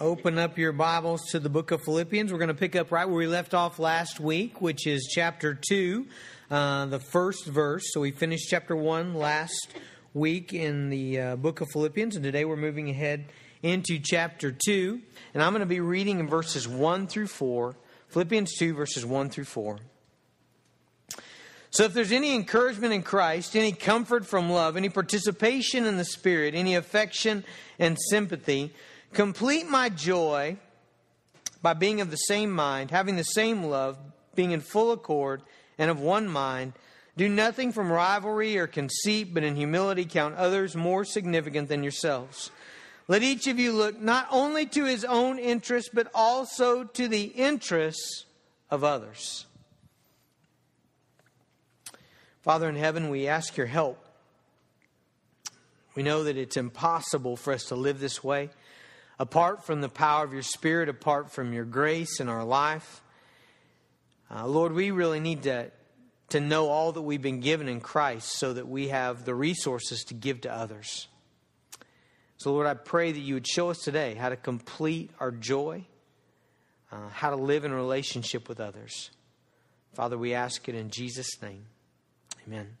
Open up your Bibles to the book of Philippians. We're going to pick up right where we left off last week, which is chapter 2, uh, the first verse. So we finished chapter 1 last week in the uh, book of Philippians, and today we're moving ahead into chapter 2. And I'm going to be reading in verses 1 through 4, Philippians 2, verses 1 through 4. So if there's any encouragement in Christ, any comfort from love, any participation in the Spirit, any affection and sympathy, Complete my joy by being of the same mind, having the same love, being in full accord and of one mind. Do nothing from rivalry or conceit, but in humility count others more significant than yourselves. Let each of you look not only to his own interests, but also to the interests of others. Father in heaven, we ask your help. We know that it's impossible for us to live this way apart from the power of your Spirit, apart from your grace in our life. Uh, Lord, we really need to, to know all that we've been given in Christ so that we have the resources to give to others. So, Lord, I pray that you would show us today how to complete our joy, uh, how to live in relationship with others. Father, we ask it in Jesus' name. Amen.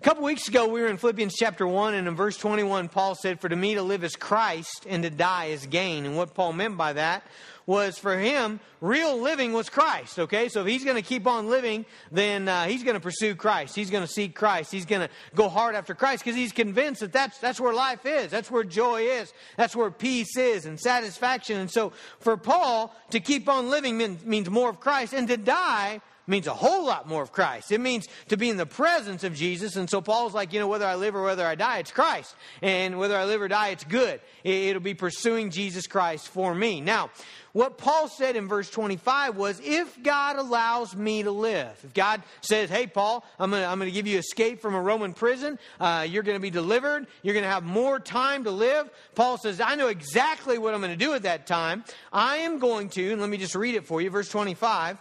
A couple weeks ago, we were in Philippians chapter 1, and in verse 21, Paul said, For to me to live is Christ, and to die is gain. And what Paul meant by that was for him, real living was Christ, okay? So if he's going to keep on living, then uh, he's going to pursue Christ. He's going to seek Christ. He's going to go hard after Christ because he's convinced that that's, that's where life is. That's where joy is. That's where peace is and satisfaction. And so for Paul, to keep on living means, means more of Christ, and to die means a whole lot more of Christ. It means to be in the presence of Jesus. And so Paul's like, you know, whether I live or whether I die, it's Christ. And whether I live or die, it's good. It'll be pursuing Jesus Christ for me. Now, what Paul said in verse 25 was, if God allows me to live, if God says, hey, Paul, I'm going to give you escape from a Roman prison, uh, you're going to be delivered, you're going to have more time to live. Paul says, I know exactly what I'm going to do at that time. I am going to, and let me just read it for you, verse 25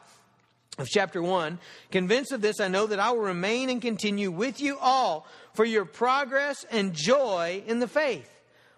of chapter 1. Convinced of this, I know that I will remain and continue with you all for your progress and joy in the faith.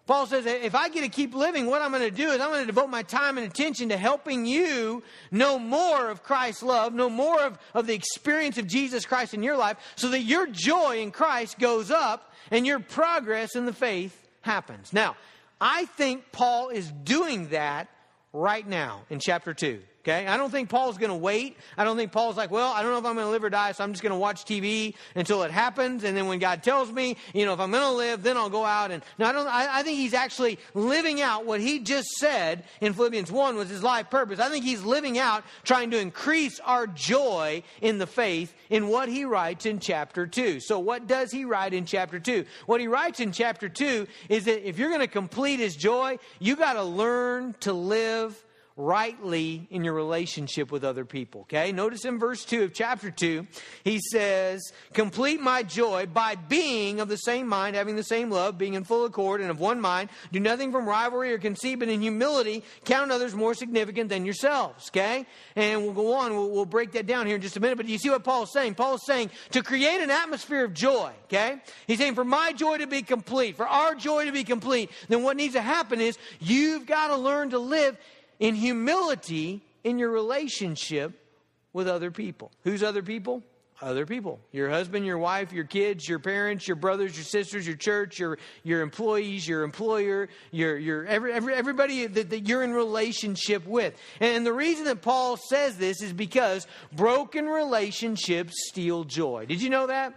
Paul says, if I get to keep living, what I'm going to do is I'm going to devote my time and attention to helping you know more of Christ's love, know more of, of the experience of Jesus Christ in your life, so that your joy in Christ goes up and your progress in the faith happens. Now, I think Paul is doing that right now in chapter 2. Okay? I don't think Paul's going to wait. I don't think Paul's like, well, I don't know if I'm going to live or die, so I'm just going to watch TV until it happens. And then when God tells me, you know, if I'm going to live, then I'll go out. And no, I don't, I, I think he's actually living out what he just said in Philippians 1 was his life purpose. I think he's living out trying to increase our joy in the faith in what he writes in chapter 2. So what does he write in chapter 2? What he writes in chapter 2 is that if you're going to complete his joy, you got to learn to live rightly in your relationship with other people. Okay? Notice in verse 2 of chapter 2, he says, Complete my joy by being of the same mind, having the same love, being in full accord and of one mind. Do nothing from rivalry or conceit, but in humility count others more significant than yourselves. Okay? And we'll go on, we'll, we'll break that down here in just a minute. But you see what Paul's saying? Paul's saying to create an atmosphere of joy. Okay? He's saying for my joy to be complete, for our joy to be complete, then what needs to happen is you've got to learn to live in humility in your relationship with other people. Who's other people? Other people. Your husband, your wife, your kids, your parents, your brothers, your sisters, your church, your, your employees, your employer, your, your every, every, everybody that, that you're in relationship with. And the reason that Paul says this is because broken relationships steal joy. Did you know that?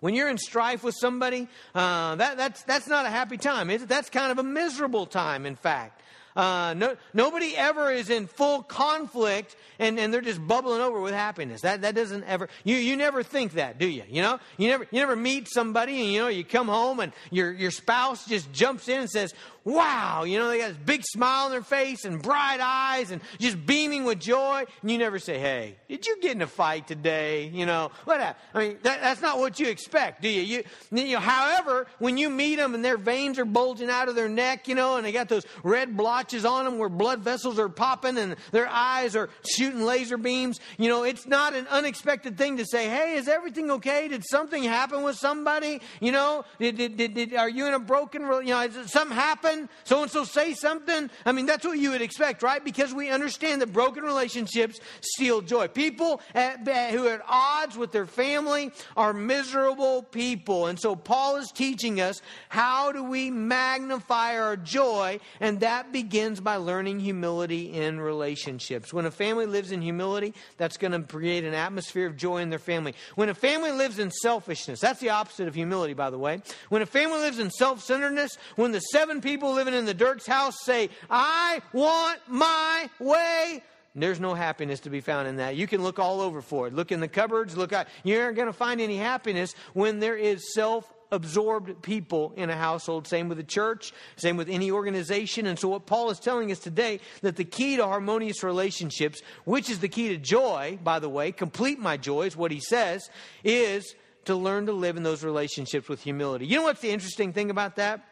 When you're in strife with somebody, uh, that, that's, that's not a happy time. It, that's kind of a miserable time, in fact. Uh, no, nobody ever is in full conflict and, and they're just bubbling over with happiness. That, that doesn't ever, you, you never think that, do you? You know, you never, you never meet somebody and you know, you come home and your, your spouse just jumps in and says, wow, you know, they got this big smile on their face and bright eyes and just beaming with joy. And you never say, hey, did you get in a fight today? You know, what happened? I mean, that, that's not what you expect, do you? you? You know, however, when you meet them and their veins are bulging out of their neck, you know, and they got those red blotches on them where blood vessels are popping and their eyes are shooting laser beams, you know, it's not an unexpected thing to say, hey, is everything okay? Did something happen with somebody? You know, did, did, did, did are you in a broken, you know, is something happened? So and so say something? I mean, that's what you would expect, right? Because we understand that broken relationships steal joy. People at, who are at odds with their family are miserable people. And so Paul is teaching us how do we magnify our joy, and that begins by learning humility in relationships. When a family lives in humility, that's going to create an atmosphere of joy in their family. When a family lives in selfishness, that's the opposite of humility, by the way. When a family lives in self centeredness, when the seven people living in the Dirk's house say, I want my way, there's no happiness to be found in that. You can look all over for it. Look in the cupboards, look out. You aren't going to find any happiness when there is self absorbed people in a household. Same with the church, same with any organization. And so, what Paul is telling us today that the key to harmonious relationships, which is the key to joy, by the way, complete my joy is what he says, is to learn to live in those relationships with humility. You know what's the interesting thing about that?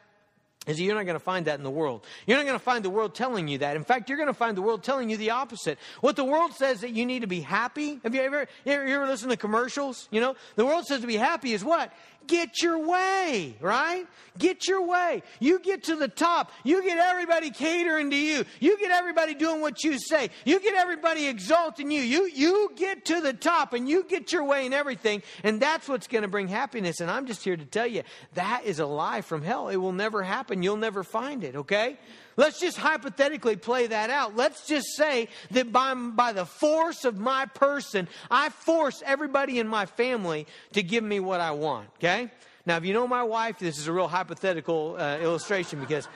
Is you're not going to find that in the world. You're not going to find the world telling you that. In fact, you're going to find the world telling you the opposite. What the world says that you need to be happy. Have you ever, you ever, you ever listened to commercials? You know, the world says to be happy is what? Get your way, right? Get your way. You get to the top. You get everybody catering to you. You get everybody doing what you say. You get everybody exalting you. You, you get to the top and you get your way in everything. And that's what's going to bring happiness. And I'm just here to tell you that is a lie from hell. It will never happen. You'll never find it, okay? Let's just hypothetically play that out. Let's just say that by, by the force of my person, I force everybody in my family to give me what I want, okay? Now, if you know my wife, this is a real hypothetical uh, illustration because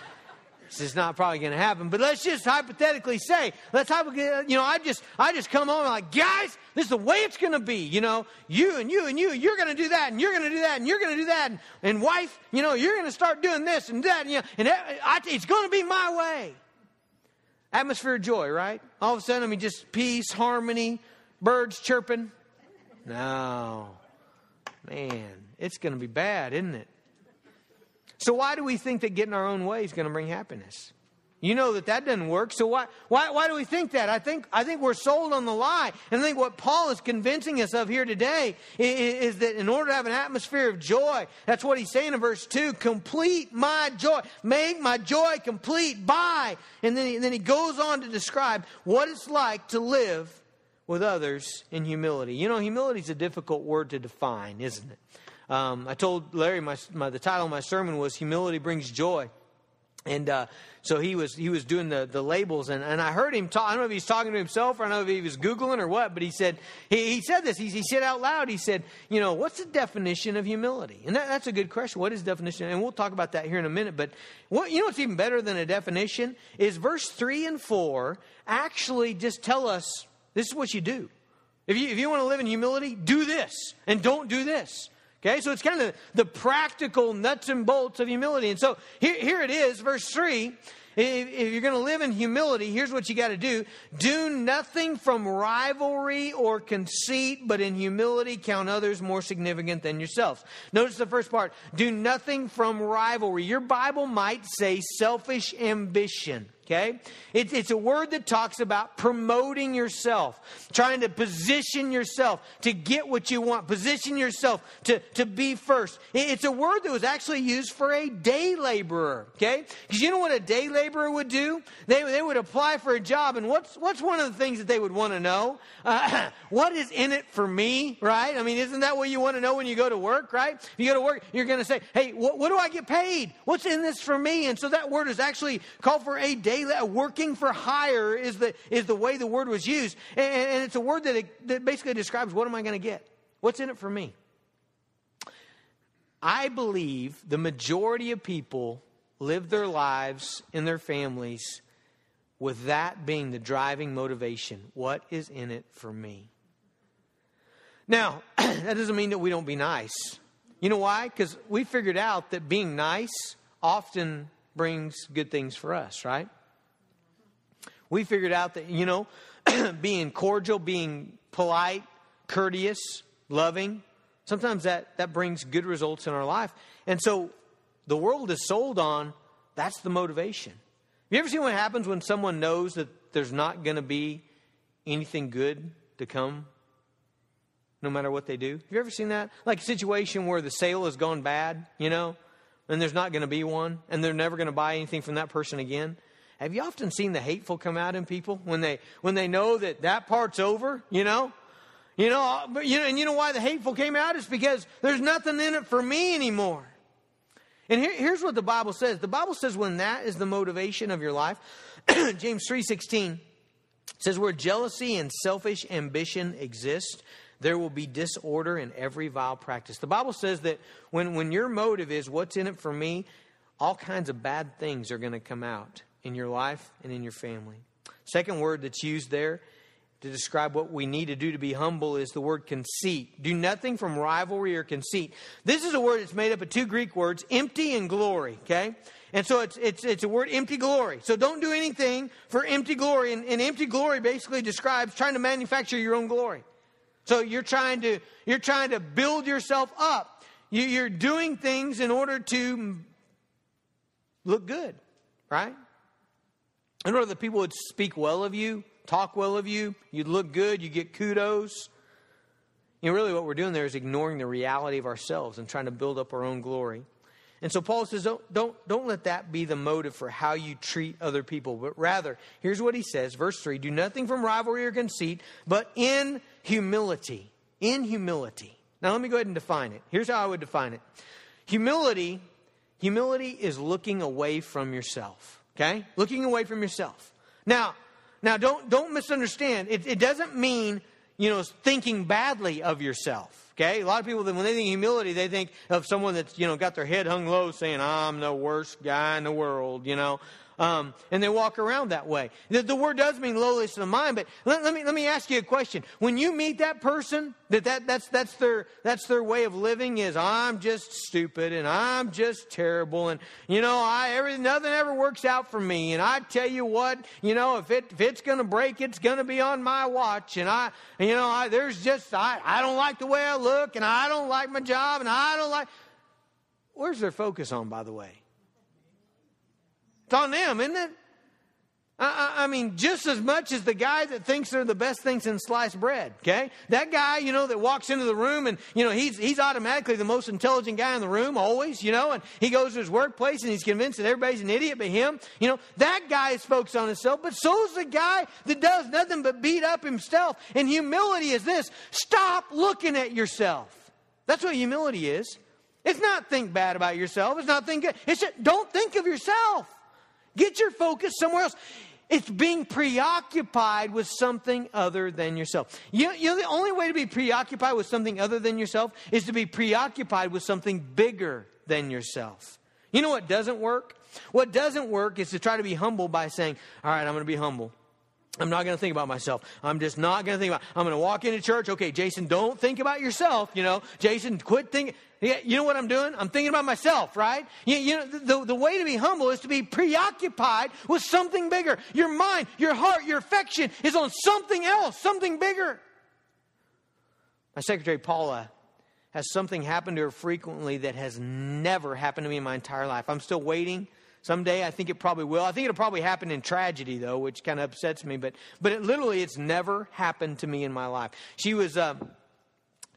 this is not probably going to happen. But let's just hypothetically say, let's you know, I just, I just come home like, guys, this is the way it's going to be. You know, you and you and you, you're going to do that, and you're going to do that, and you're going to do that, and, and wife, you know, you're going to start doing this and that, and, you know, and I, it's going to be my way. Atmosphere of joy, right? All of a sudden, I mean, just peace, harmony, birds chirping. No, man, it's going to be bad, isn't it? So why do we think that getting our own way is going to bring happiness? You know that that doesn't work. So why, why, why do we think that? I think, I think we're sold on the lie. And I think what Paul is convincing us of here today is, is that in order to have an atmosphere of joy, that's what he's saying in verse 2, complete my joy. Make my joy complete by. And then he, and then he goes on to describe what it's like to live with others in humility. You know, humility is a difficult word to define, isn't it? Um, I told Larry my, my, the title of my sermon was "Humility Brings Joy," and uh, so he was he was doing the, the labels, and, and I heard him talk. I don't know if he's talking to himself or I don't know if he was googling or what, but he said he, he said this. He, he said out loud. He said, "You know, what's the definition of humility?" And that, that's a good question. What is definition? And we'll talk about that here in a minute. But what you know, what's even better than a definition is verse three and four actually just tell us this is what you do. If you, if you want to live in humility, do this and don't do this. Okay, so it's kind of the practical nuts and bolts of humility. And so here, here it is, verse 3. If, if you're going to live in humility, here's what you got to do do nothing from rivalry or conceit, but in humility count others more significant than yourselves. Notice the first part do nothing from rivalry. Your Bible might say selfish ambition. Okay? It, it's a word that talks about promoting yourself, trying to position yourself to get what you want, position yourself to, to be first. It's a word that was actually used for a day laborer. Okay? Because you know what a day laborer would do? They, they would apply for a job, and what's, what's one of the things that they would want to know? Uh, what is in it for me, right? I mean, isn't that what you want to know when you go to work, right? If you go to work, you're going to say, hey, what, what do I get paid? What's in this for me? And so that word is actually called for a day working for hire is the, is the way the word was used. And, and it's a word that, it, that basically describes what am I going to get? What's in it for me? I believe the majority of people live their lives in their families with that being the driving motivation. What is in it for me? Now, that doesn't mean that we don't be nice. You know why? Because we figured out that being nice often brings good things for us, right? We figured out that, you know, being cordial, being polite, courteous, loving, sometimes that, that brings good results in our life. And so the world is sold on that's the motivation. Have you ever seen what happens when someone knows that there's not going to be anything good to come no matter what they do? Have you ever seen that? Like a situation where the sale has gone bad, you know? and there's not going to be one, and they're never going to buy anything from that person again. Have you often seen the hateful come out in people when they when they know that that part's over? You know, you know, uh, but you know, and you know why the hateful came out is because there's nothing in it for me anymore. And here, here's what the Bible says. The Bible says when that is the motivation of your life, James three sixteen says where jealousy and selfish ambition exist, there will be disorder in every vile practice. The Bible says that when, when your motive is what's in it for me, all kinds of bad things are going to come out in your life and in your family. Second word that's used there to describe what we need to do to be humble is the word conceit. Do nothing from rivalry or conceit. This is a word that's made up of two Greek words, empty and glory, okay? And so it's, it's, it's a word empty glory. So don't do anything for empty glory. And, and empty glory basically describes trying to manufacture your own glory. So you're trying to, you're trying to build yourself up. You, you're doing things in order to look good, right? In order that people would speak well of you, talk well of you, you'd look good, you get kudos. You know, really what we're doing there is ignoring the reality of ourselves and trying to build up our own glory. And so Paul says, don't, don't, don't let that be the motive for how you treat other people, but rather, here's what he says, verse 3 do nothing from rivalry or conceit, but in humility. In humility. Now let me go ahead and define it. Here's how I would define it. Humility, humility is looking away from yourself. Okay? Looking away from yourself. Now, now don't don't misunderstand. It, it doesn't mean, you know, thinking badly of yourself. Okay? A lot of people, when they think humility, they think of someone that's, you know, got their head hung low saying, I'm the worst guy in the world, you know. Um, and they walk around that way. The, the word does mean lowliness of the mind, but let, let, me, let me ask you a question. When you meet that person, that, that that's, that's, their, that's their way of living is, I'm just stupid and I'm just terrible and, you know, I, everything, nothing ever works out for me. And I tell you what, you know, if, it, if it's going to break, it's going to be on my watch. And I, you know, I, there's just, I, I don't like the way I look and I don't like my job and I don't like. Where's their focus on, by the way? It's on them, isn't it? I, I, mean, just as much as the guy that thinks they're the best things in sliced bread, okay? That guy, you know, that walks into the room and, you know, he's, he's automatically the most intelligent guy in the room, always, you know, and he goes to his workplace and he's convinced that everybody's an idiot but him. You know, that guy is focused on himself, but so is the guy that does nothing but beat up himself. And humility is this stop looking at yourself. That's what humility is. It's not think bad about yourself. It's not think good. It's just, don't think of yourself. Get your focus somewhere else. It's being preoccupied with something other than yourself. You, you know, the only way to be preoccupied with something other than yourself is to be preoccupied with something bigger than yourself. You know what doesn't work? What doesn't work is to try to be humble by saying, All right, I'm going to be humble. I'm not going to think about myself. I'm just not going to think about. I'm going to walk into church. Okay, Jason, don't think about yourself. You know, Jason, quit thinking. Yeah, You know what I'm doing? I'm thinking about myself, right? You, you know, the, the way to be humble is to be preoccupied with something bigger. Your mind, your heart, your affection is on something else, something bigger. My secretary Paula has something happen to her frequently that has never happened to me in my entire life. I'm still waiting Someday I think it probably will. I think it'll probably happen in tragedy though, which kind of upsets me. But but it, literally, it's never happened to me in my life. She was. Uh,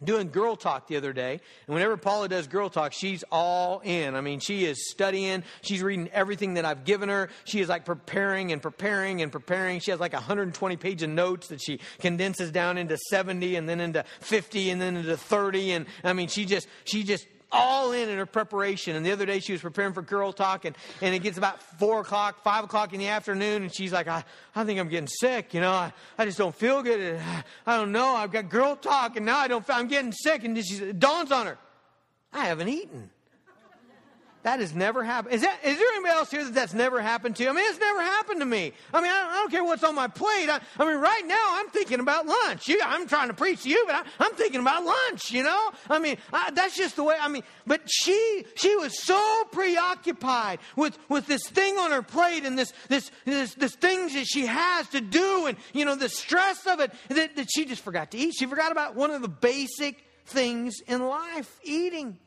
doing girl talk the other day. And whenever Paula does girl talk, she's all in. I mean, she is studying. She's reading everything that I've given her. She is like preparing and preparing and preparing. She has like 120 pages of notes that she condenses down into 70 and then into 50 and then into 30. And I mean, she just, she just all in in her preparation. And the other day she was preparing for girl talk, and, and it gets about 4 o'clock, 5 o'clock in the afternoon, and she's like, I, I think I'm getting sick. You know, I, I just don't feel good. I don't know. I've got girl talk, and now I don't, I'm getting sick. And she it dawns on her, I haven't eaten. That has never happened. Is, that, is there anybody else here that that's never happened to? I mean, it's never happened to me. I mean, I don't, I don't care what's on my plate. I, I, mean, right now I'm thinking about lunch. You, I'm trying to preach to you, but I, am thinking about lunch. You know, I mean, that's just the way. I mean, but she she was so preoccupied with with this thing on her plate and this this this, this things that she has to do, and you know the stress of it that, that she just forgot to eat. She forgot about one of the basic things in life: eating.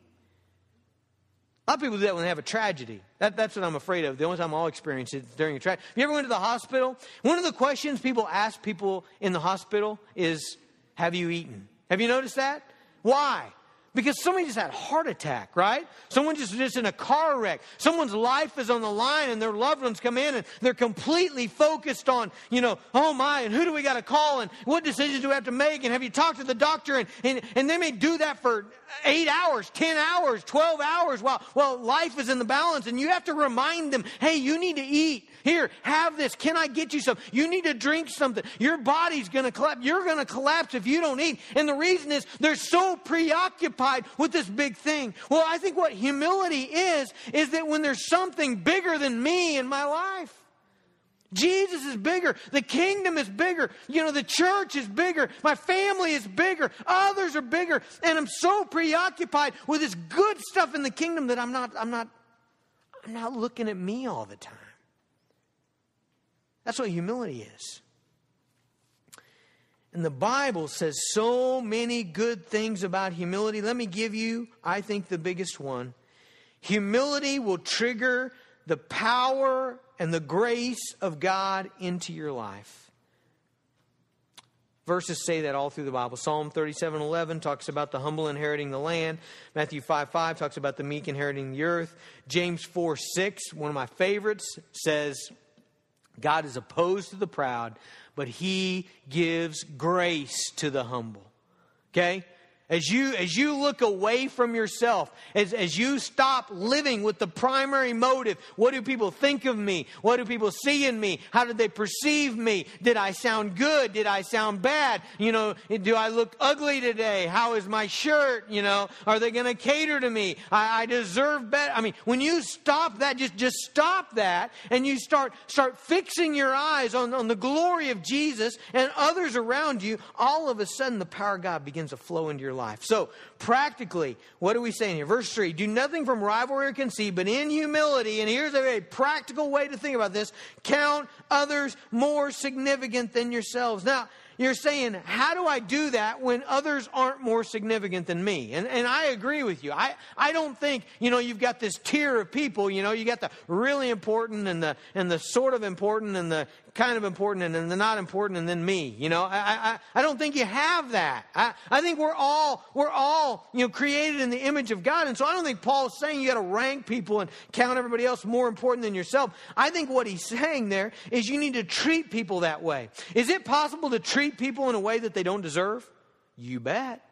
A lot of people do that when they have a tragedy. That, that's what I'm afraid of. The only time I'll experience it during a tragedy. Have you ever went to the hospital? One of the questions people ask people in the hospital is, Have you eaten? Have you noticed that? Why? Because somebody just had a heart attack, right? Someone just, just in a car wreck. Someone's life is on the line and their loved ones come in and they're completely focused on, you know, oh my, and who do we got to call and what decisions do we have to make and have you talked to the doctor and, and, and they may do that for eight hours, 10 hours, 12 hours while, while life is in the balance and you have to remind them, hey, you need to eat. Here, have this. Can I get you some? You need to drink something. Your body's going to collapse. You're going to collapse if you don't eat. And the reason is they're so preoccupied with this big thing. Well, I think what humility is, is that when there's something bigger than me in my life, Jesus is bigger. The kingdom is bigger. You know, the church is bigger. My family is bigger. Others are bigger. And I'm so preoccupied with this good stuff in the kingdom that I'm not, I'm not, I'm not looking at me all the time. That's what humility is. And the Bible says so many good things about humility. Let me give you, I think, the biggest one. Humility will trigger the power and the grace of God into your life. Verses say that all through the Bible. Psalm 37 11 talks about the humble inheriting the land. Matthew 5 5 talks about the meek inheriting the earth. James 4 6, one of my favorites, says, God is opposed to the proud, but he gives grace to the humble. Okay? As you, as you look away from yourself, as, as you stop living with the primary motive, what do people think of me? What do people see in me? How did they perceive me? Did I sound good? Did I sound bad? You know, do I look ugly today? How is my shirt? You know, are they going to cater to me? I, I deserve better. I mean, when you stop that, just, just stop that and you start, start fixing your eyes on, on the glory of Jesus and others around you, all of a sudden the power of God begins to flow into your life. So, practically, what are we saying here? Verse 3 Do nothing from rivalry or conceit, but in humility, and here's a very practical way to think about this count others more significant than yourselves. Now, you're saying, how do I do that when others aren't more significant than me? And, and I agree with you. I, I don't think, you know, you've got this tier of people, you know, you got the really important and the, and the sort of important and the kind of important and then the not important and then me. You know, I, I, I don't think you have that. I, I think we're all, we're all, you know, created in the image of God. And so I don't think Paul's saying you got to rank people and count everybody else more important than yourself. I think what he's saying there is you need to treat people that way. Is it possible to treat people in a way that they don't deserve? You bet.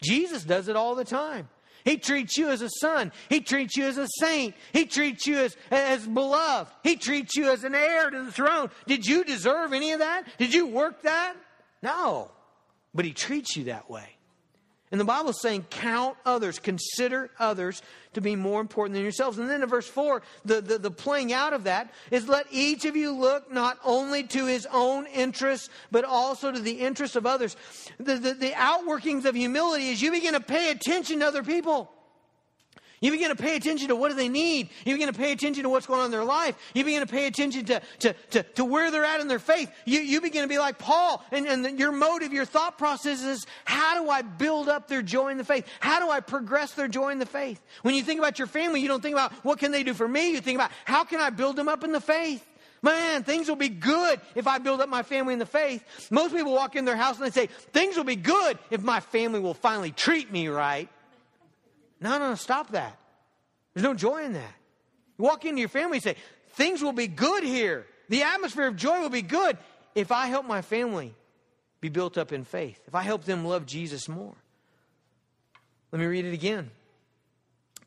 Jesus does it all the time. He treats you as a son. He treats you as a saint. He treats you as, as beloved. He treats you as an heir to the throne. Did you deserve any of that? Did you work that? No. But he treats you that way. And the Bible is saying, count others, consider others to be more important than yourselves. And then in verse 4, the, the, the, playing out of that is let each of you look not only to his own interests, but also to the interests of others. The, the, the outworkings of humility is you begin to pay attention to other people. You begin to pay attention to what do they need. You begin to pay attention to what's going on in their life. You begin to pay attention to, to, to, to where they're at in their faith. You, you begin to be like Paul, and, and your motive, your thought process is how do I build up their joy in the faith? How do I progress their joy in the faith? When you think about your family, you don't think about what can they do for me. You think about how can I build them up in the faith? Man, things will be good if I build up my family in the faith. Most people walk in their house and they say, Things will be good if my family will finally treat me right. No, no, no, stop that. There's no joy in that. You walk into your family and say, Things will be good here. The atmosphere of joy will be good if I help my family be built up in faith, if I help them love Jesus more. Let me read it again.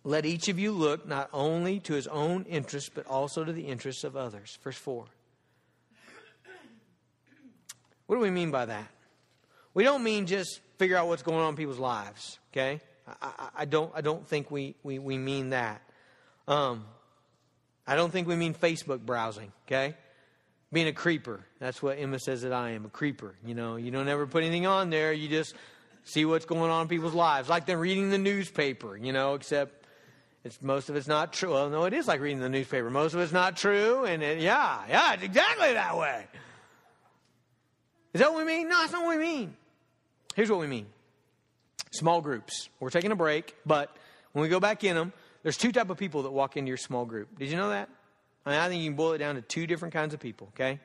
Let each of you look not only to his own interests, but also to the interests of others. Verse 4. What do we mean by that? We don't mean just figure out what's going on in people's lives, okay? I, I, don't, I don't think we, we, we mean that. Um, I don't think we mean Facebook browsing, okay? Being a creeper. That's what Emma says that I am, a creeper. You know, you don't ever put anything on there. You just see what's going on in people's lives. Like they're reading the newspaper, you know, except it's, most of it's not true. Well, no, it is like reading the newspaper. Most of it's not true. And it, yeah, yeah, it's exactly that way. Is that what we mean? No, that's not what we mean. Here's what we mean small groups. We're taking a break, but when we go back in them, there's two type of people that walk into your small group. Did you know that? I, mean, I think you can boil it down to two different kinds of people, okay?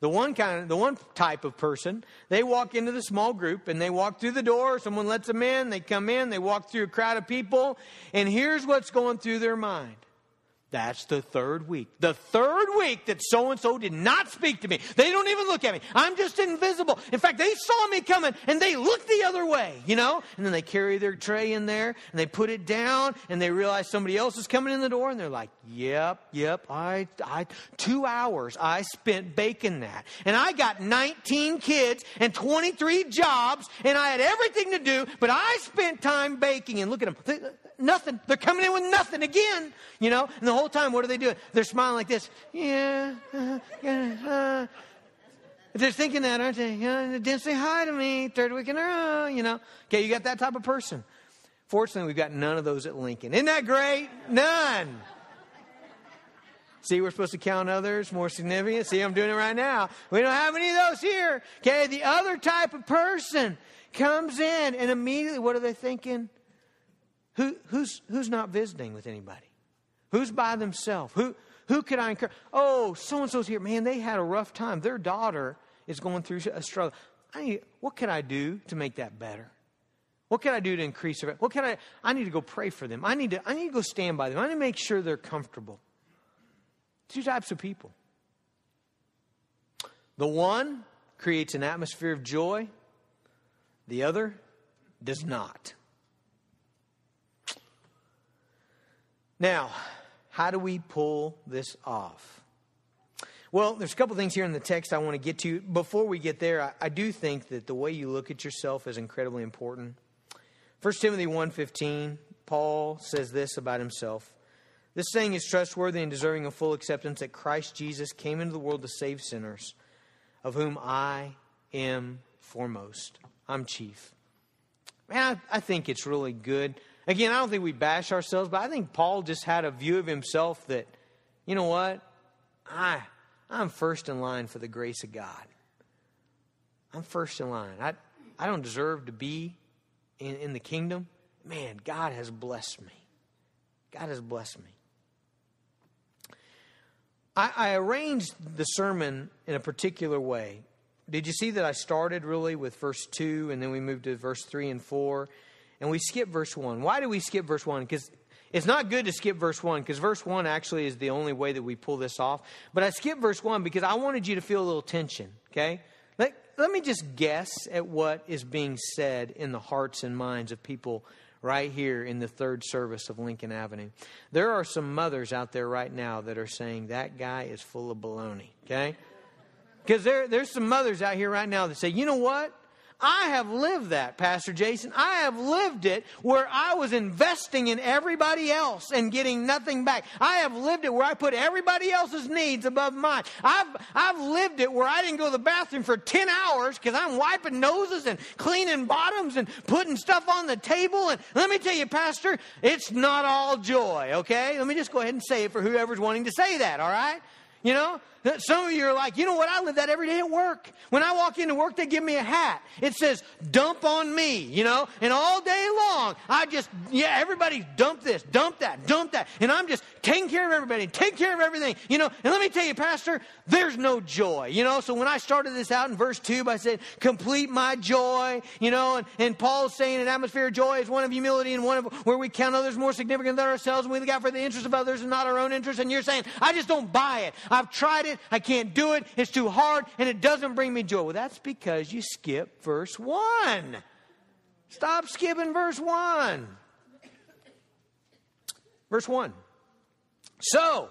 The one kind the one type of person, they walk into the small group and they walk through the door, someone lets them in, they come in, they walk through a crowd of people, and here's what's going through their mind. That's the third week. The third week that so and so did not speak to me. They don't even look at me. I'm just invisible. In fact, they saw me coming and they looked the other way, you know? And then they carry their tray in there and they put it down and they realize somebody else is coming in the door and they're like, yep, yep, I, I, two hours I spent baking that. And I got 19 kids and 23 jobs and I had everything to do, but I spent time baking and look at them uh, nothing. They're coming in with nothing again, you know? And the whole time, what are they doing? They're smiling like this. Yeah, uh, yeah, uh. They're thinking that, aren't they? Yeah, they didn't say hi to me third week in a row, you know? Okay, you got that type of person. Fortunately, we've got none of those at Lincoln. Isn't that great? None. See, we're supposed to count others more significant. See, I'm doing it right now. We don't have any of those here. Okay, the other type of person comes in and immediately, what are they thinking? Who, who's, who's not visiting with anybody? Who's by themselves? Who, who could I encourage? Oh, so and so's here. Man, they had a rough time. Their daughter is going through a struggle. I need, what can I do to make that better? What can I do to increase their? What can I? I need to go pray for them. I need to. I need to go stand by them. I need to make sure they're comfortable. Two types of people. The one creates an atmosphere of joy. The other does not. Now, how do we pull this off? Well, there's a couple things here in the text I want to get to. Before we get there, I, I do think that the way you look at yourself is incredibly important. 1 Timothy 1.15, Paul says this about himself. This saying is trustworthy and deserving of full acceptance that Christ Jesus came into the world to save sinners, of whom I am foremost. I'm chief. Man, I, I think it's really good Again, I don't think we bash ourselves, but I think Paul just had a view of himself that, you know what? I, I'm first in line for the grace of God. I'm first in line. I, I don't deserve to be in, in the kingdom. Man, God has blessed me. God has blessed me. I, I arranged the sermon in a particular way. Did you see that I started really with verse 2 and then we moved to verse 3 and 4? And we skip verse 1. Why do we skip verse 1? Because it's not good to skip verse 1 because verse 1 actually is the only way that we pull this off. But I skipped verse 1 because I wanted you to feel a little tension, okay? Let, let me just guess at what is being said in the hearts and minds of people right here in the third service of Lincoln Avenue. There are some mothers out there right now that are saying that guy is full of baloney, okay? Because there, there's some mothers out here right now that say, you know what? I have lived that, Pastor Jason. I have lived it where I was investing in everybody else and getting nothing back. I have lived it where I put everybody else's needs above mine. I've, I've lived it where I didn't go to the bathroom for 10 hours because I'm wiping noses and cleaning bottoms and putting stuff on the table. And let me tell you, Pastor, it's not all joy, okay? Let me just go ahead and say it for whoever's wanting to say that, all right? You know, some of you are like, you know what? I live that every day at work. When I walk into work, they give me a hat. It says, dump on me, you know, and all day long, I just, yeah, everybody dump this, dump that, dump that. And I'm just taking care of everybody, taking care of everything, you know. And let me tell you, Pastor, there's no joy, you know. So when I started this out in verse 2, I said, complete my joy, you know, and, and Paul's saying an atmosphere of joy is one of humility and one of where we count others more significant than ourselves and we look out for the interests of others and not our own interests. And you're saying, I just don't buy it. I've tried it. I can't do it. It's too hard and it doesn't bring me joy. Well, that's because you skip verse 1. Stop skipping verse 1. Verse 1. So,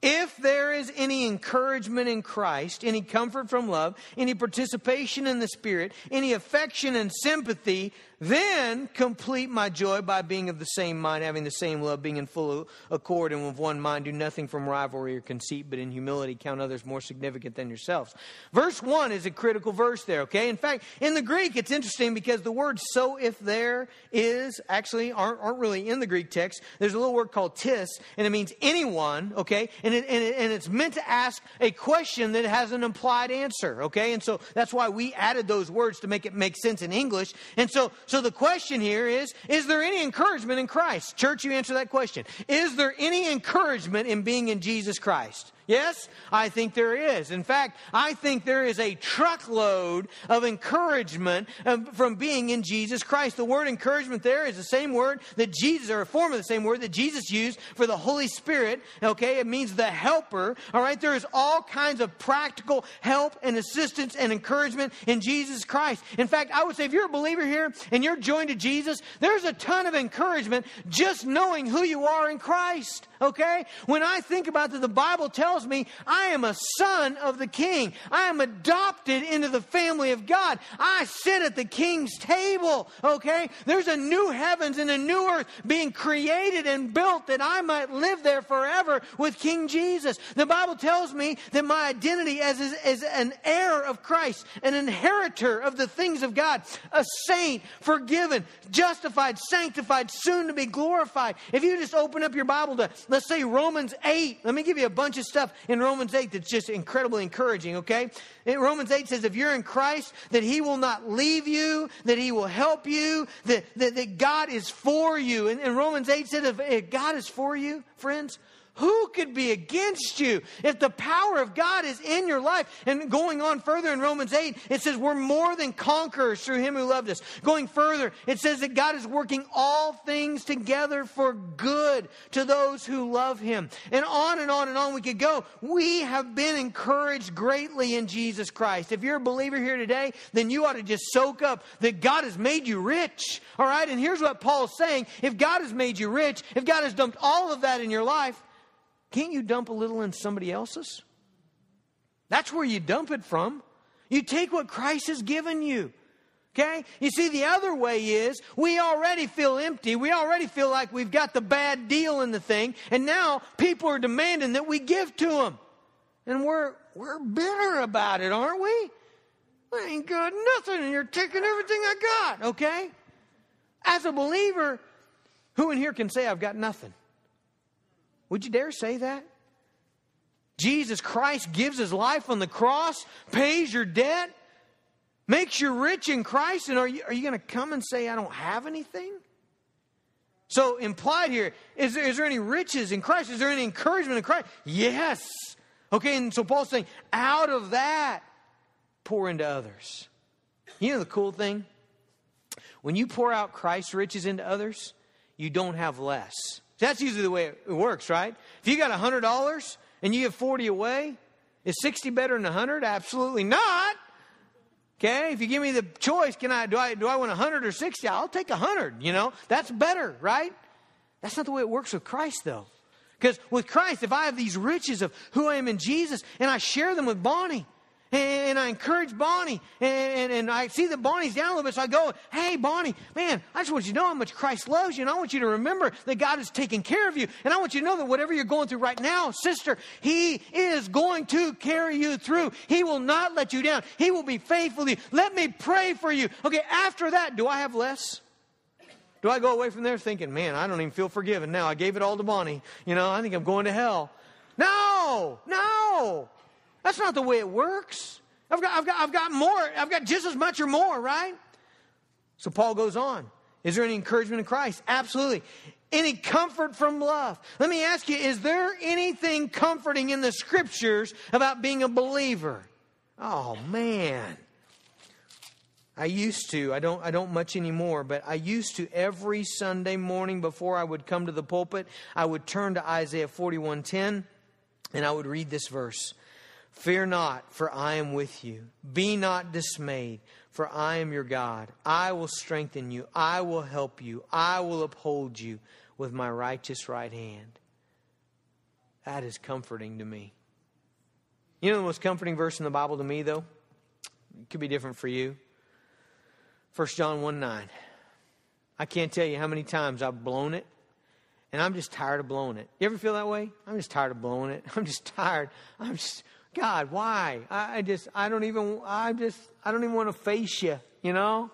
if there is any encouragement in Christ, any comfort from love, any participation in the Spirit, any affection and sympathy, then complete my joy by being of the same mind, having the same love, being in full accord and with one mind. Do nothing from rivalry or conceit, but in humility count others more significant than yourselves. Verse 1 is a critical verse there, okay? In fact, in the Greek, it's interesting because the word so if there is actually aren't, aren't really in the Greek text. There's a little word called tis, and it means anyone, okay? And, it, and, it, and it's meant to ask a question that has an implied answer, okay? And so that's why we added those words to make it make sense in English. And so so the question here is Is there any encouragement in Christ? Church, you answer that question. Is there any encouragement in being in Jesus Christ? Yes, I think there is. In fact, I think there is a truckload of encouragement um, from being in Jesus Christ. The word encouragement there is the same word that Jesus, or a form of the same word that Jesus used for the Holy Spirit. Okay, it means the helper. All right, there is all kinds of practical help and assistance and encouragement in Jesus Christ. In fact, I would say if you're a believer here and you're joined to Jesus, there's a ton of encouragement just knowing who you are in Christ. Okay? When I think about that, the Bible tells me I am a son of the king. I am adopted into the family of God. I sit at the king's table. Okay? There's a new heavens and a new earth being created and built that I might live there forever with King Jesus. The Bible tells me that my identity as, as, as an heir of Christ, an inheritor of the things of God, a saint, forgiven, justified, sanctified, soon to be glorified. If you just open up your Bible to Let's say Romans 8. Let me give you a bunch of stuff in Romans 8 that's just incredibly encouraging, okay? In Romans 8 says, if you're in Christ, that He will not leave you, that He will help you, that, that, that God is for you. And, and Romans 8 says, if God is for you, friends, who could be against you? If the power of God is in your life, and going on further in Romans 8, it says we're more than conquerors through him who loved us. Going further, it says that God is working all things together for good to those who love him. And on and on and on we could go. We have been encouraged greatly in Jesus Christ. If you're a believer here today, then you ought to just soak up that God has made you rich. All right? And here's what Paul's saying. If God has made you rich, if God has dumped all of that in your life, can't you dump a little in somebody else's? That's where you dump it from. You take what Christ has given you. Okay? You see, the other way is we already feel empty. We already feel like we've got the bad deal in the thing. And now people are demanding that we give to them. And we're, we're bitter about it, aren't we? I ain't got nothing and you're taking everything I got. Okay? As a believer, who in here can say I've got nothing? Would you dare say that? Jesus Christ gives his life on the cross, pays your debt, makes you rich in Christ, and are you, are you going to come and say, I don't have anything? So, implied here, is there, is there any riches in Christ? Is there any encouragement in Christ? Yes. Okay, and so Paul's saying, out of that, pour into others. You know the cool thing? When you pour out Christ's riches into others, you don't have less. That's usually the way it works, right? If you got $100 and you give 40 away, is 60 better than 100? Absolutely not. Okay, if you give me the choice, can I do I do I want 100 or 60? I'll take 100, you know? That's better, right? That's not the way it works with Christ though. Because with Christ, if I have these riches of who I am in Jesus and I share them with Bonnie, and I encourage Bonnie, and, and, and, I see that Bonnie's down a little bit, so I go, Hey, Bonnie, man, I just want you to know how much Christ loves you, and I want you to remember that God is taking care of you, and I want you to know that whatever you're going through right now, sister, He is going to carry you through. He will not let you down. He will be faithful to you. Let me pray for you. Okay, after that, do I have less? Do I go away from there thinking, man, I don't even feel forgiven now. I gave it all to Bonnie. You know, I think I'm going to hell. No, no. That's not the way it works. I've got, I've got, I've got more. I've got just as much or more, right? So Paul goes on. Is there any encouragement in Christ? Absolutely. Any comfort from love? Let me ask you, is there anything comforting in the scriptures about being a believer? Oh man. I used to, I don't I don't much anymore, but I used to every Sunday morning before I would come to the pulpit, I would turn to Isaiah 41:10 and I would read this verse. Fear not, for I am with you. Be not dismayed, for I am your God. I will strengthen you. I will help you. I will uphold you with my righteous right hand. That is comforting to me. You know the most comforting verse in the Bible to me, though? It could be different for you. 1 John 1 9. I can't tell you how many times I've blown it, and I'm just tired of blowing it. You ever feel that way? I'm just tired of blowing it. I'm just tired. I'm just God, why? I, I just, I don't even, I just, I don't even want to face you, you know?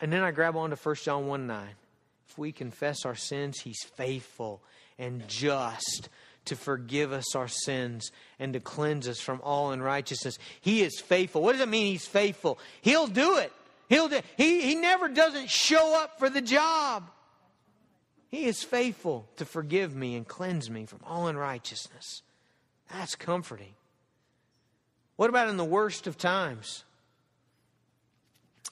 And then I grab on to 1 John 1 9. If we confess our sins, He's faithful and just to forgive us our sins and to cleanse us from all unrighteousness. He is faithful. What does it mean He's faithful? He'll do it. He'll do, he, he never doesn't show up for the job. He is faithful to forgive me and cleanse me from all unrighteousness. That's comforting. What about in the worst of times?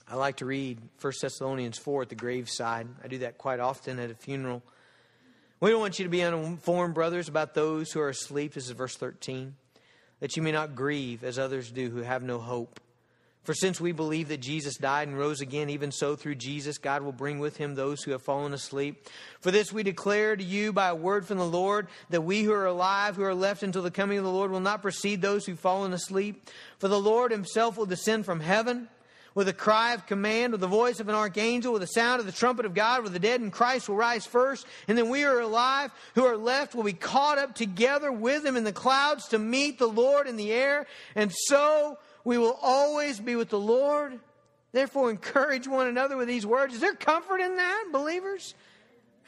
I like to read 1 Thessalonians 4 at the graveside. I do that quite often at a funeral. We don't want you to be uninformed, brothers, about those who are asleep. This is verse 13. That you may not grieve as others do who have no hope. For since we believe that Jesus died and rose again, even so through Jesus, God will bring with him those who have fallen asleep. For this we declare to you by a word from the Lord, that we who are alive, who are left until the coming of the Lord, will not precede those who've fallen asleep. For the Lord himself will descend from heaven with a cry of command, with the voice of an archangel, with the sound of the trumpet of God, with the dead in Christ will rise first, and then we who are alive who are left will be caught up together with him in the clouds to meet the Lord in the air, and so we will always be with the Lord. Therefore, encourage one another with these words. Is there comfort in that, believers?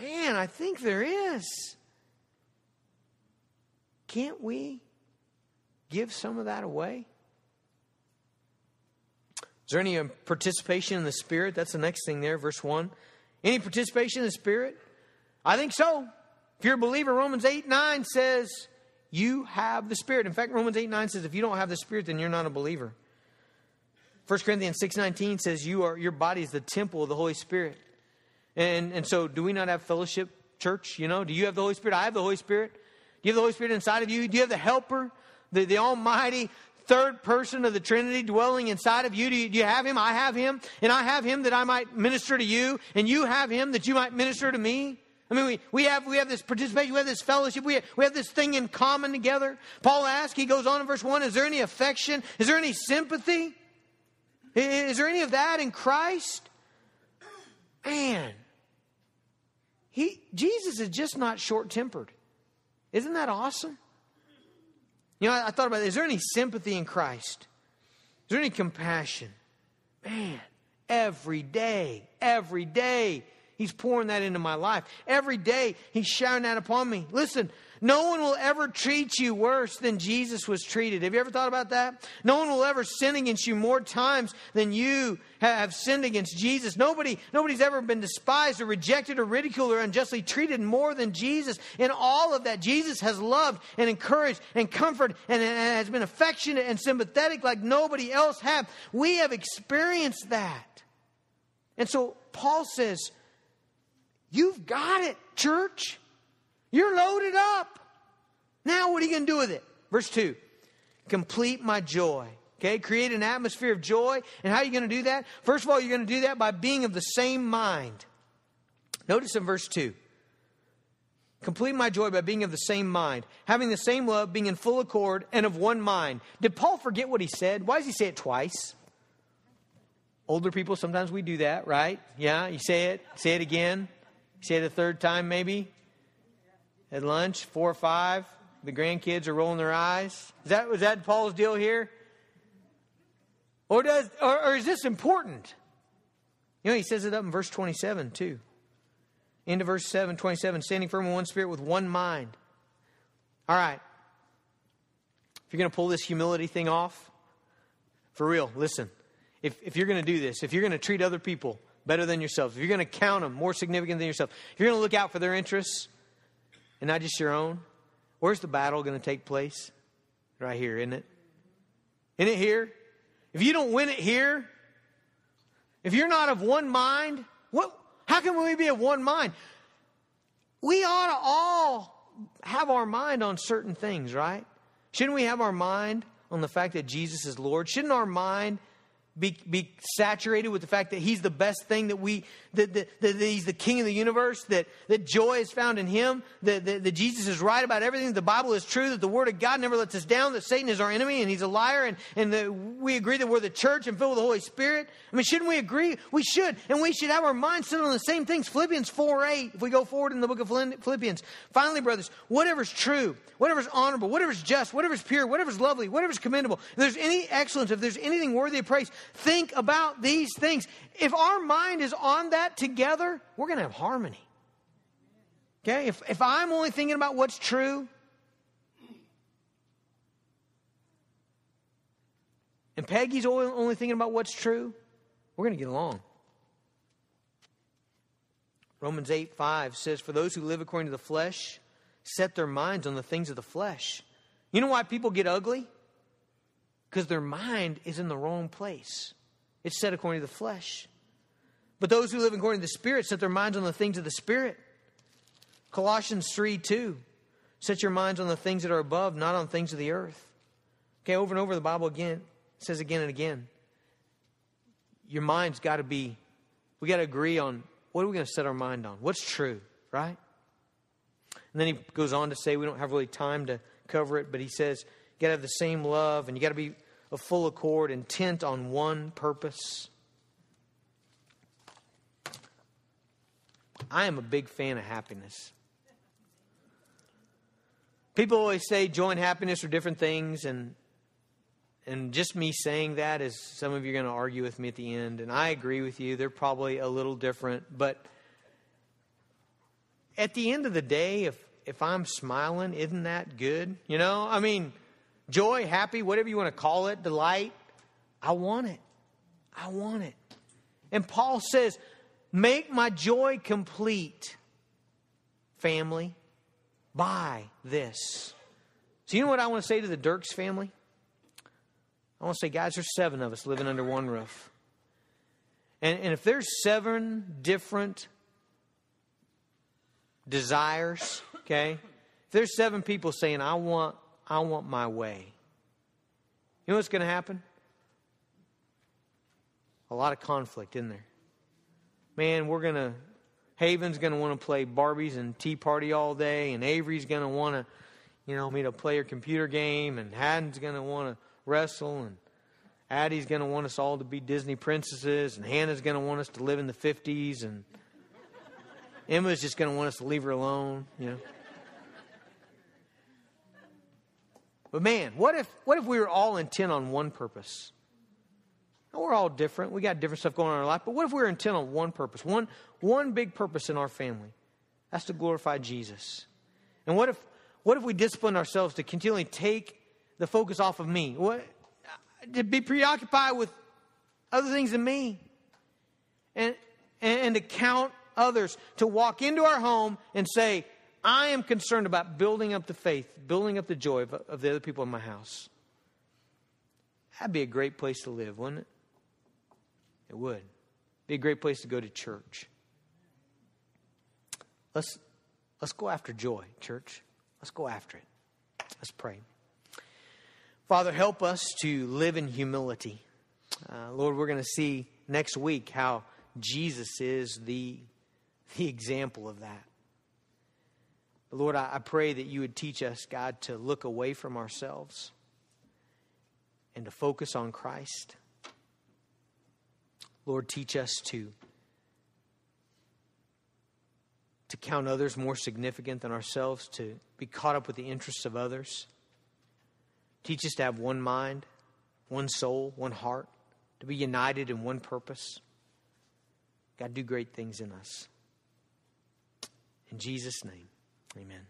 Man, I think there is. Can't we give some of that away? Is there any um, participation in the Spirit? That's the next thing there, verse 1. Any participation in the Spirit? I think so. If you're a believer, Romans 8 9 says, You have the Spirit. In fact, Romans 8 9 says, If you don't have the Spirit, then you're not a believer. 1 Corinthians 6 19 says, you are, Your body is the temple of the Holy Spirit. And, and so, do we not have fellowship, church? You know, do you have the Holy Spirit? I have the Holy Spirit. Do you have the Holy Spirit inside of you? Do you have the Helper, the, the Almighty third person of the Trinity dwelling inside of you? Do, you? do you have him? I have him. And I have him that I might minister to you. And you have him that you might minister to me. I mean, we, we, have, we have this participation, we have this fellowship, we have, we have this thing in common together. Paul asks, he goes on in verse 1 Is there any affection? Is there any sympathy? Is there any of that in Christ? Man, he, Jesus is just not short tempered. Isn't that awesome? You know, I, I thought about it. Is there any sympathy in Christ? Is there any compassion? Man, every day, every day, He's pouring that into my life. Every day, He's showering that upon me. Listen, no one will ever treat you worse than Jesus was treated. Have you ever thought about that? No one will ever sin against you more times than you have sinned against Jesus. Nobody, nobody's ever been despised or rejected or ridiculed or unjustly treated more than Jesus. In all of that, Jesus has loved and encouraged and comforted and, and has been affectionate and sympathetic like nobody else have. We have experienced that. And so Paul says, You've got it, church. You're loaded up. Now, what are you going to do with it? Verse 2 Complete my joy. Okay, create an atmosphere of joy. And how are you going to do that? First of all, you're going to do that by being of the same mind. Notice in verse 2 Complete my joy by being of the same mind, having the same love, being in full accord, and of one mind. Did Paul forget what he said? Why does he say it twice? Older people, sometimes we do that, right? Yeah, you say it, say it again, say a third time maybe at lunch, four or five. The grandkids are rolling their eyes. Is that, was that Paul's deal here? Or, does, or, or is this important? You know, he says it up in verse 27 too. Into verse 7, 27, standing firm in one spirit with one mind. All right. If you're going to pull this humility thing off, for real, listen. If, if you're going to do this, if you're going to treat other people better than yourself, if you're going to count them more significant than yourself, if you're going to look out for their interests, and not just your own? Where's the battle going to take place? Right here, isn't it? Isn't it here? If you don't win it here, if you're not of one mind, what, how can we be of one mind? We ought to all have our mind on certain things, right? Shouldn't we have our mind on the fact that Jesus is Lord? Shouldn't our mind be, be saturated with the fact that he's the best thing that we that, that, that, he's the king of the universe that, that joy is found in him that, that, that jesus is right about everything that the bible is true that the word of god never lets us down that satan is our enemy and he's a liar and, and that we agree that we're the church and filled with the holy spirit. I mean shouldn't we agree? We should. And we should have our minds set on the same things. Philippians 4 8 if we go forward in the book of philippians. Finally brothers whatever's true whatever's honorable whatever's just whatever's pure whatever's lovely whatever's commendable if there's any excellence if there's anything worthy of praise think about these things. If our mind is on that together, we're going to have harmony. Okay? If, if I'm only thinking about what's true, and Peggy's only thinking about what's true, we're going to get along. Romans 8 5 says, For those who live according to the flesh set their minds on the things of the flesh. You know why people get ugly? Because their mind is in the wrong place. It's set according to the flesh. But those who live according to the Spirit set their minds on the things of the Spirit. Colossians 3 2. Set your minds on the things that are above, not on things of the earth. Okay, over and over the Bible again says again and again. Your mind's got to be, we got to agree on what are we going to set our mind on? What's true, right? And then he goes on to say, we don't have really time to cover it, but he says, you got to have the same love and you got to be a full accord, intent on one purpose. I am a big fan of happiness. People always say joy and happiness are different things, and and just me saying that is some of you are going to argue with me at the end, and I agree with you. They're probably a little different, but at the end of the day, if if I'm smiling, isn't that good? You know, I mean, joy, happy, whatever you want to call it, delight. I want it. I want it. And Paul says, Make my joy complete, family, by this. So, you know what I want to say to the Dirks family? I want to say, guys, there's seven of us living under one roof. And, and if there's seven different desires, okay, if there's seven people saying, I want, I want my way, you know what's going to happen? A lot of conflict in there man, we're going to, Haven's going to want to play Barbies and Tea Party all day, and Avery's going to want to, you know, me to play her computer game, and Haddon's going to want to wrestle, and Addie's going to want us all to be Disney princesses, and Hannah's going to want us to live in the 50s, and Emma's just going to want us to leave her alone, you know. But man, what if what if we were all intent on one purpose? we're all different. We got different stuff going on in our life. But what if we were intent on one purpose, one, one big purpose in our family? That's to glorify Jesus. And what if, what if we discipline ourselves to continually take the focus off of me? What, to be preoccupied with other things than me. And, and, and to count others, to walk into our home and say, I am concerned about building up the faith, building up the joy of, of the other people in my house. That'd be a great place to live, wouldn't it? It would. Be a great place to go to church. Let's let's go after joy, church. Let's go after it. Let's pray. Father, help us to live in humility. Uh, Lord, we're going to see next week how Jesus is the, the example of that. But Lord, I, I pray that you would teach us, God, to look away from ourselves and to focus on Christ. Lord, teach us to, to count others more significant than ourselves, to be caught up with the interests of others. Teach us to have one mind, one soul, one heart, to be united in one purpose. God, do great things in us. In Jesus' name, amen.